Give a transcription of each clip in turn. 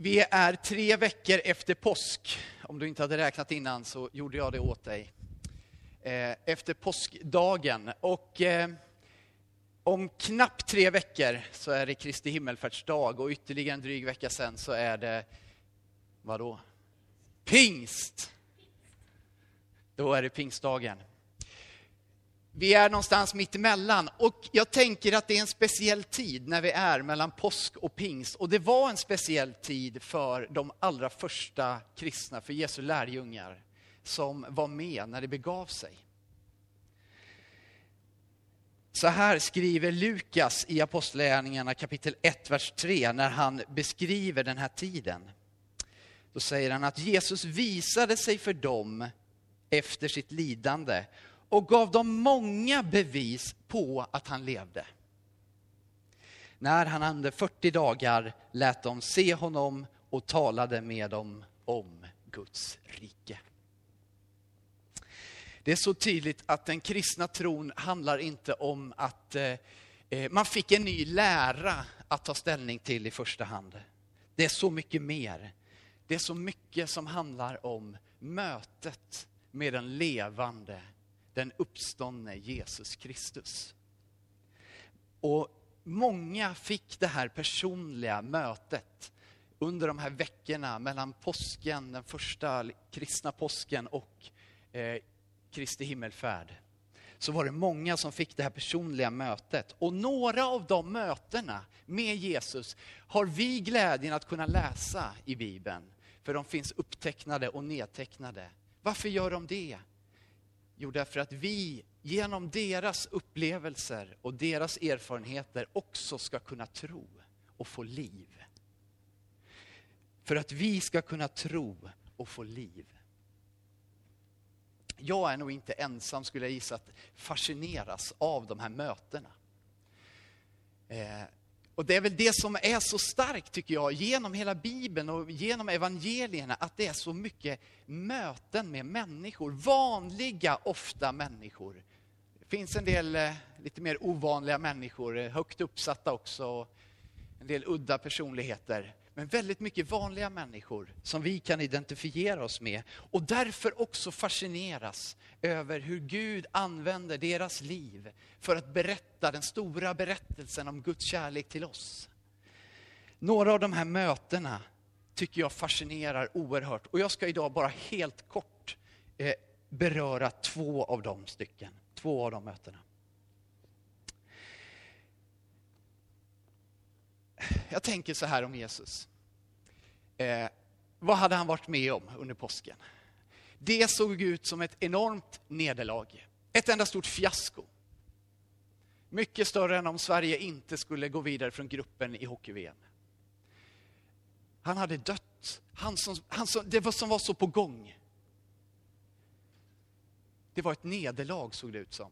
Vi är tre veckor efter påsk. Om du inte hade räknat innan så gjorde jag det åt dig. Eh, efter påskdagen. Och eh, om knappt tre veckor så är det Kristi himmelfärdsdag och ytterligare en dryg vecka sen så är det, vadå? Pingst! Då är det pingstdagen. Vi är någonstans mitt emellan och jag tänker att det är en speciell tid när vi är mellan påsk och pingst. Och det var en speciell tid för de allra första kristna, för Jesu lärjungar, som var med när det begav sig. Så här skriver Lukas i Apostlagärningarna kapitel 1, vers 3, när han beskriver den här tiden. Då säger han att Jesus visade sig för dem efter sitt lidande och gav dem många bevis på att han levde. När han hade 40 dagar lät de se honom och talade med dem om Guds rike. Det är så tydligt att den kristna tron handlar inte om att eh, eh, man fick en ny lära att ta ställning till i första hand. Det är så mycket mer. Det är så mycket som handlar om mötet med den levande den uppståndne Jesus Kristus. Och många fick det här personliga mötet under de här veckorna mellan påsken, den första kristna påsken och eh, Kristi himmelfärd. Så var det många som fick det här personliga mötet. Och några av de mötena med Jesus har vi glädjen att kunna läsa i Bibeln. För de finns upptecknade och nedtecknade. Varför gör de det? Jo, därför att vi genom deras upplevelser och deras erfarenheter också ska kunna tro och få liv. För att vi ska kunna tro och få liv. Jag är nog inte ensam, skulle jag gissa, att fascineras av de här mötena. Eh, och det är väl det som är så starkt, tycker jag, genom hela Bibeln och genom evangelierna, att det är så mycket möten med människor. Vanliga, ofta människor. Det finns en del eh, lite mer ovanliga människor, eh, högt uppsatta också, en del udda personligheter. Men väldigt mycket vanliga människor som vi kan identifiera oss med och därför också fascineras över hur Gud använder deras liv för att berätta den stora berättelsen om Guds kärlek till oss. Några av de här mötena tycker jag fascinerar oerhört och jag ska idag bara helt kort eh, beröra två av de stycken, två av de mötena. Jag tänker så här om Jesus. Eh, vad hade han varit med om under påsken? Det såg ut som ett enormt nederlag. Ett enda stort fiasko. Mycket större än om Sverige inte skulle gå vidare från gruppen i hockey-VM. Han hade dött. Han som, han som, det var som var så på gång. Det var ett nederlag såg det ut som.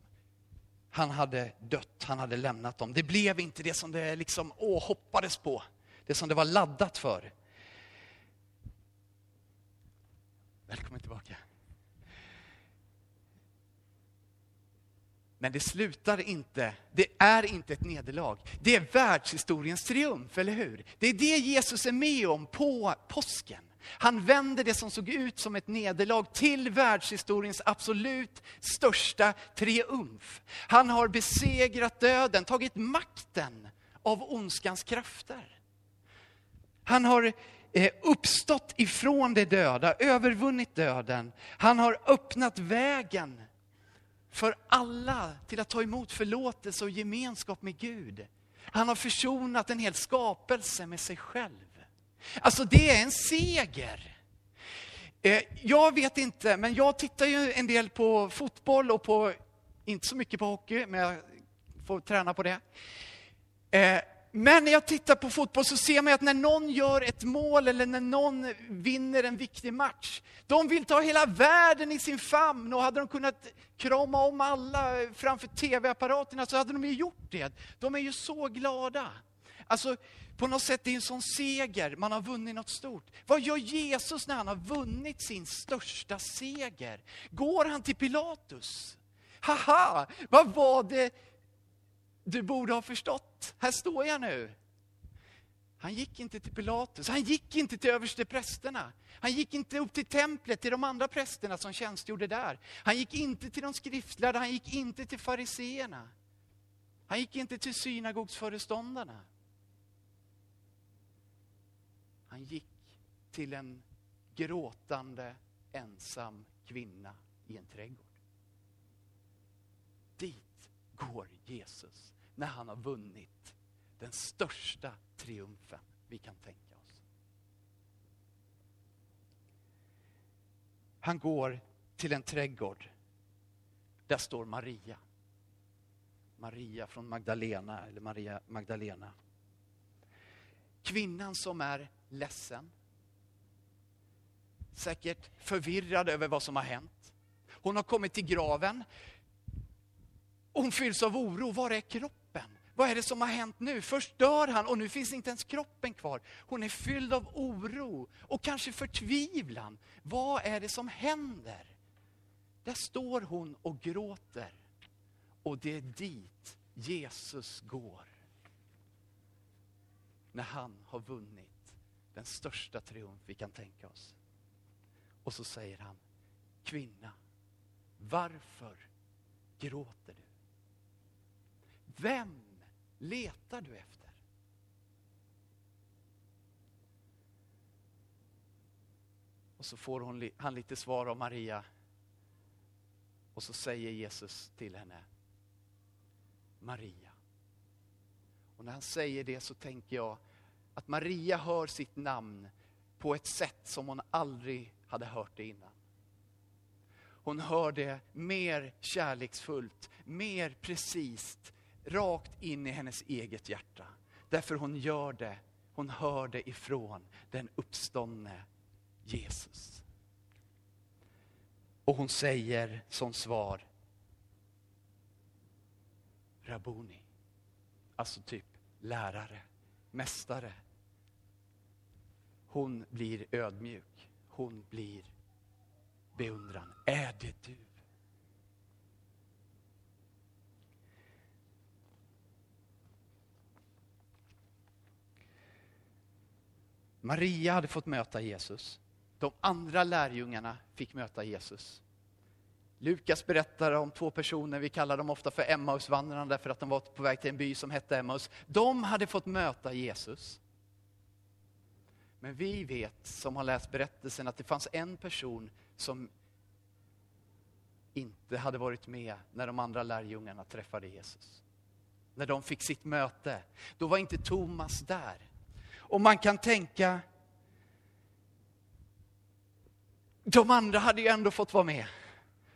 Han hade dött, han hade lämnat dem. Det blev inte det som det liksom, åh, hoppades på. Det som det var laddat för. Välkommen tillbaka. Men det slutar inte, det är inte ett nederlag. Det är världshistoriens triumf, eller hur? Det är det Jesus är med om på påsken. Han vänder det som såg ut som ett nederlag till världshistoriens absolut största triumf. Han har besegrat döden, tagit makten av ondskans krafter. Han har eh, uppstått ifrån de döda, övervunnit döden. Han har öppnat vägen för alla till att ta emot förlåtelse och gemenskap med Gud. Han har försonat en hel skapelse med sig själv. Alltså det är en seger. Eh, jag vet inte, men jag tittar ju en del på fotboll och på, inte så mycket på hockey, men jag får träna på det. Eh, men när jag tittar på fotboll så ser man att när någon gör ett mål eller när någon vinner en viktig match, de vill ta hela världen i sin famn och hade de kunnat krama om alla framför tv-apparaterna så hade de ju gjort det. De är ju så glada. Alltså, på något sätt det är en sån seger, man har vunnit något stort. Vad gör Jesus när han har vunnit sin största seger? Går han till Pilatus? Haha, vad var det du borde ha förstått? Här står jag nu. Han gick inte till Pilatus, han gick inte till översteprästerna. Han gick inte upp till templet, till de andra prästerna som tjänstgjorde där. Han gick inte till de skriftlärda, han gick inte till fariseerna. Han gick inte till synagogsföreståndarna. Han gick till en gråtande ensam kvinna i en trädgård. Dit går Jesus när han har vunnit den största triumfen vi kan tänka oss. Han går till en trädgård. Där står Maria. Maria från Magdalena, eller Maria Magdalena. Kvinnan som är ledsen. Säkert förvirrad över vad som har hänt. Hon har kommit till graven. Hon fylls av oro. Var är kroppen? Vad är det som har hänt nu? Först dör han och nu finns inte ens kroppen kvar. Hon är fylld av oro och kanske förtvivlan. Vad är det som händer? Där står hon och gråter. Och det är dit Jesus går. När han har vunnit den största triumf vi kan tänka oss. Och så säger han, kvinna, varför gråter du? Vem letar du efter? Och så får hon, han lite svar av Maria. Och så säger Jesus till henne, Maria. Och när han säger det så tänker jag att Maria hör sitt namn på ett sätt som hon aldrig hade hört det innan. Hon hör det mer kärleksfullt, mer precis, rakt in i hennes eget hjärta. Därför hon gör det, hon hör det ifrån den uppståndne Jesus. Och hon säger som svar Rabuni. Alltså typ lärare, mästare. Hon blir ödmjuk. Hon blir beundran. Är det du? Maria hade fått möta Jesus. De andra lärjungarna fick möta Jesus. Lukas berättar om två personer, vi kallar dem ofta för Emmausvandrarna därför att de var på väg till en by som hette Emmaus. De hade fått möta Jesus. Men vi vet, som har läst berättelsen, att det fanns en person som inte hade varit med när de andra lärjungarna träffade Jesus. När de fick sitt möte. Då var inte Thomas där. Och man kan tänka, de andra hade ju ändå fått vara med.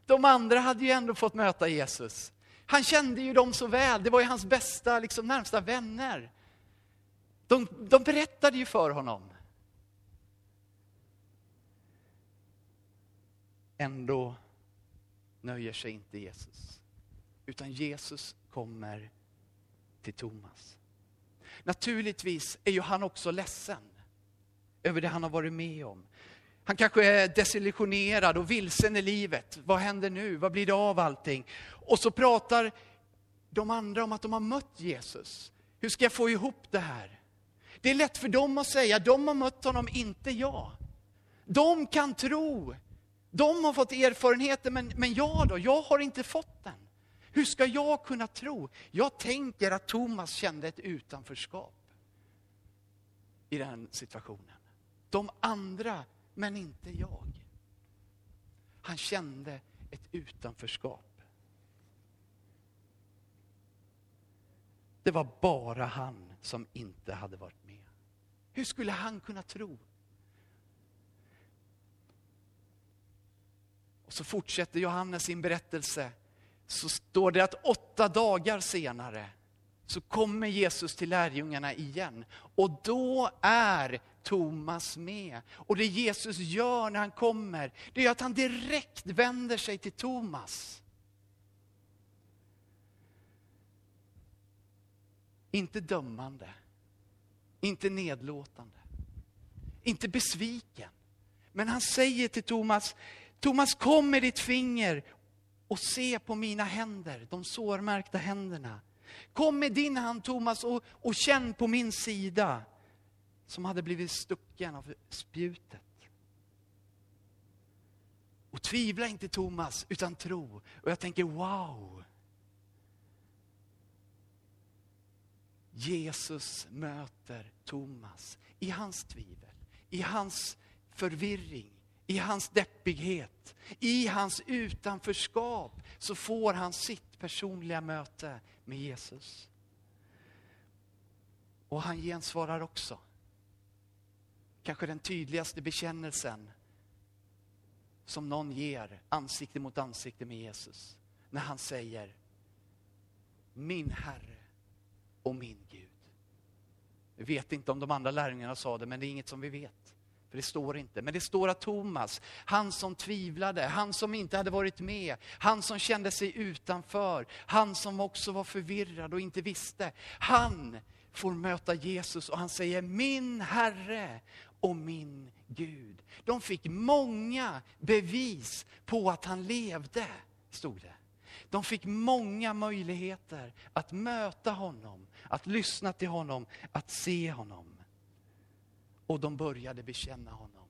De andra hade ju ändå fått möta Jesus. Han kände ju dem så väl, det var ju hans bästa, liksom, närmsta vänner. De, de berättade ju för honom. Ändå nöjer sig inte Jesus. Utan Jesus kommer till Thomas. Naturligtvis är ju han också ledsen över det han har varit med om. Han kanske är desillusionerad och vilsen i livet. Vad händer nu? Vad blir det av allting? Och så pratar de andra om att de har mött Jesus. Hur ska jag få ihop det här? Det är lätt för dem att säga, de har mött honom, inte jag. De kan tro. De har fått erfarenheter, men, men jag då? Jag har inte fått den. Hur ska jag kunna tro? Jag tänker att Thomas kände ett utanförskap i den situationen. De andra, men inte jag. Han kände ett utanförskap. Det var bara han som inte hade varit med. Hur skulle han kunna tro? Och så fortsätter Johannes sin berättelse så står det att åtta dagar senare så kommer Jesus till lärjungarna igen. Och då är Thomas med. Och det Jesus gör när han kommer, det är att han direkt vänder sig till Thomas. Inte dömande, inte nedlåtande, inte besviken. Men han säger till Thomas, Thomas kom med ditt finger och se på mina händer, de sårmärkta händerna. Kom med din hand Thomas och, och känn på min sida. som hade blivit stucken av spjutet. Och tvivla inte Thomas, utan tro. Och jag tänker wow! Jesus möter Thomas i hans tvivel, i hans förvirring, i hans deppighet, i hans utanförskap så får han sitt personliga möte med Jesus. Och han gensvarar också. Kanske den tydligaste bekännelsen som någon ger ansikte mot ansikte med Jesus. När han säger Min Herre och min Gud. Vi vet inte om de andra lärjungarna sa det, men det är inget som vi vet. För det står inte. Men det står att Thomas, han som tvivlade, han som inte hade varit med, han som kände sig utanför, han som också var förvirrad och inte visste. Han får möta Jesus och han säger min Herre och min Gud. De fick många bevis på att han levde, stod det. De fick många möjligheter att möta honom, att lyssna till honom, att se honom. Och de började bekänna honom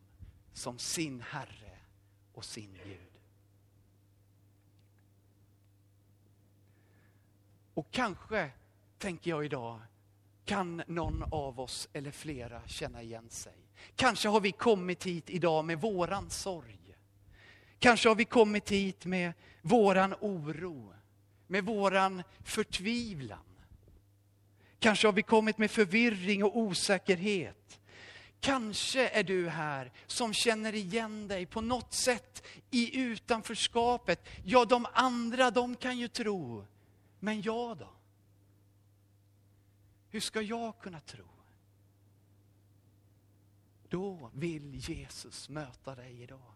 som sin Herre och sin Gud. Och kanske, tänker jag idag, kan någon av oss eller flera känna igen sig. Kanske har vi kommit hit idag med våran sorg. Kanske har vi kommit hit med våran oro, med våran förtvivlan. Kanske har vi kommit med förvirring och osäkerhet. Kanske är du här som känner igen dig på något sätt i utanförskapet. Ja, de andra de kan ju tro, men jag då? Hur ska jag kunna tro? Då vill Jesus möta dig idag.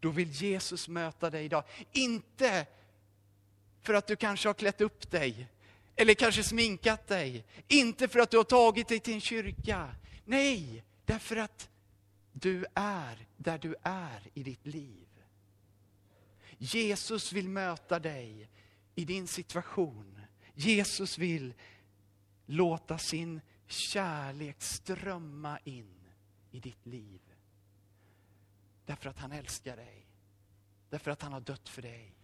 Då vill Jesus möta dig idag. Inte för att du kanske har klätt upp dig, eller kanske sminkat dig. Inte för att du har tagit dig till en kyrka. Nej, därför att du är där du är i ditt liv. Jesus vill möta dig i din situation. Jesus vill låta sin kärlek strömma in i ditt liv. Därför att han älskar dig. Därför att han har dött för dig.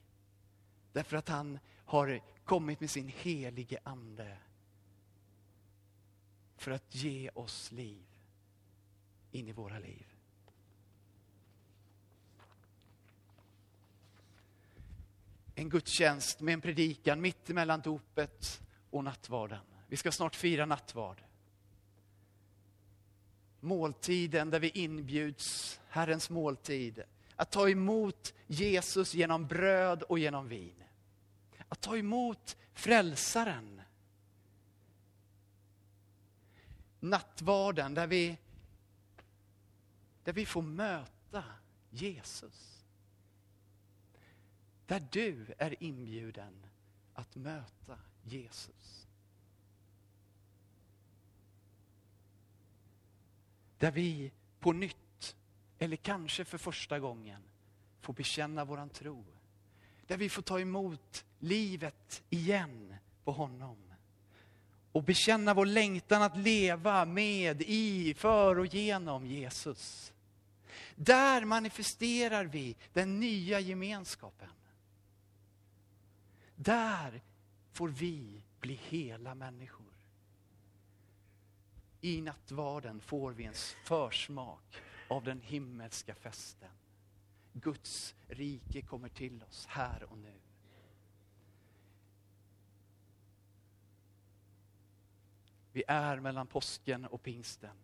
Därför att han har kommit med sin helige Ande. För att ge oss liv in i våra liv. En gudstjänst med en predikan mitt emellan dopet och nattvarden. Vi ska snart fira nattvard. Måltiden där vi inbjuds, Herrens måltid, att ta emot Jesus genom bröd och genom vin. Att ta emot frälsaren. Nattvarden där vi, där vi får möta Jesus. Där du är inbjuden att möta Jesus. Där vi på nytt, eller kanske för första gången, får bekänna våran tro. Där vi får ta emot livet igen på honom. Och bekänna vår längtan att leva med, i, för och genom Jesus. Där manifesterar vi den nya gemenskapen. Där får vi bli hela människor. I nattvarden får vi en försmak av den himmelska festen. Guds rike kommer till oss här och nu. Vi är mellan påsken och pingsten.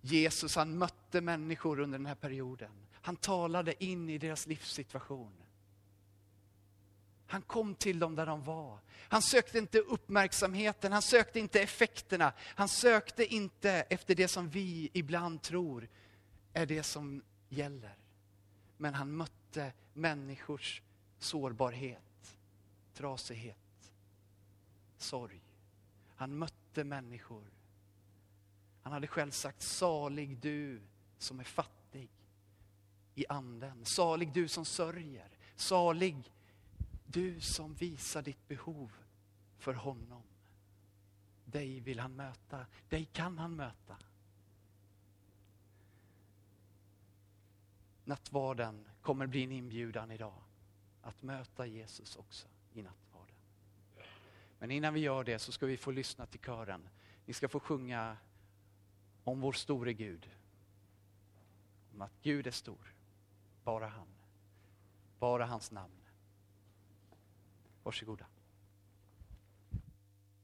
Jesus han mötte människor under den här perioden. Han talade in i deras livssituation. Han kom till dem där de var. Han sökte inte uppmärksamheten, han sökte inte effekterna. Han sökte inte efter det som vi ibland tror är det som gäller. Men han mötte människors sårbarhet, trasighet, sorg. Han mötte människor. Han hade själv sagt, salig du som är fattig i anden. Salig du som sörjer. Salig du som visar ditt behov för honom. dig vill han möta, dig kan han möta. Nattvarden kommer bli en inbjudan idag att möta Jesus också i nattvarden. Men innan vi gör det så ska vi få lyssna till kören. Ni ska få sjunga om vår store Gud. Om att Gud är stor, bara han. Bara hans namn. Varsågoda.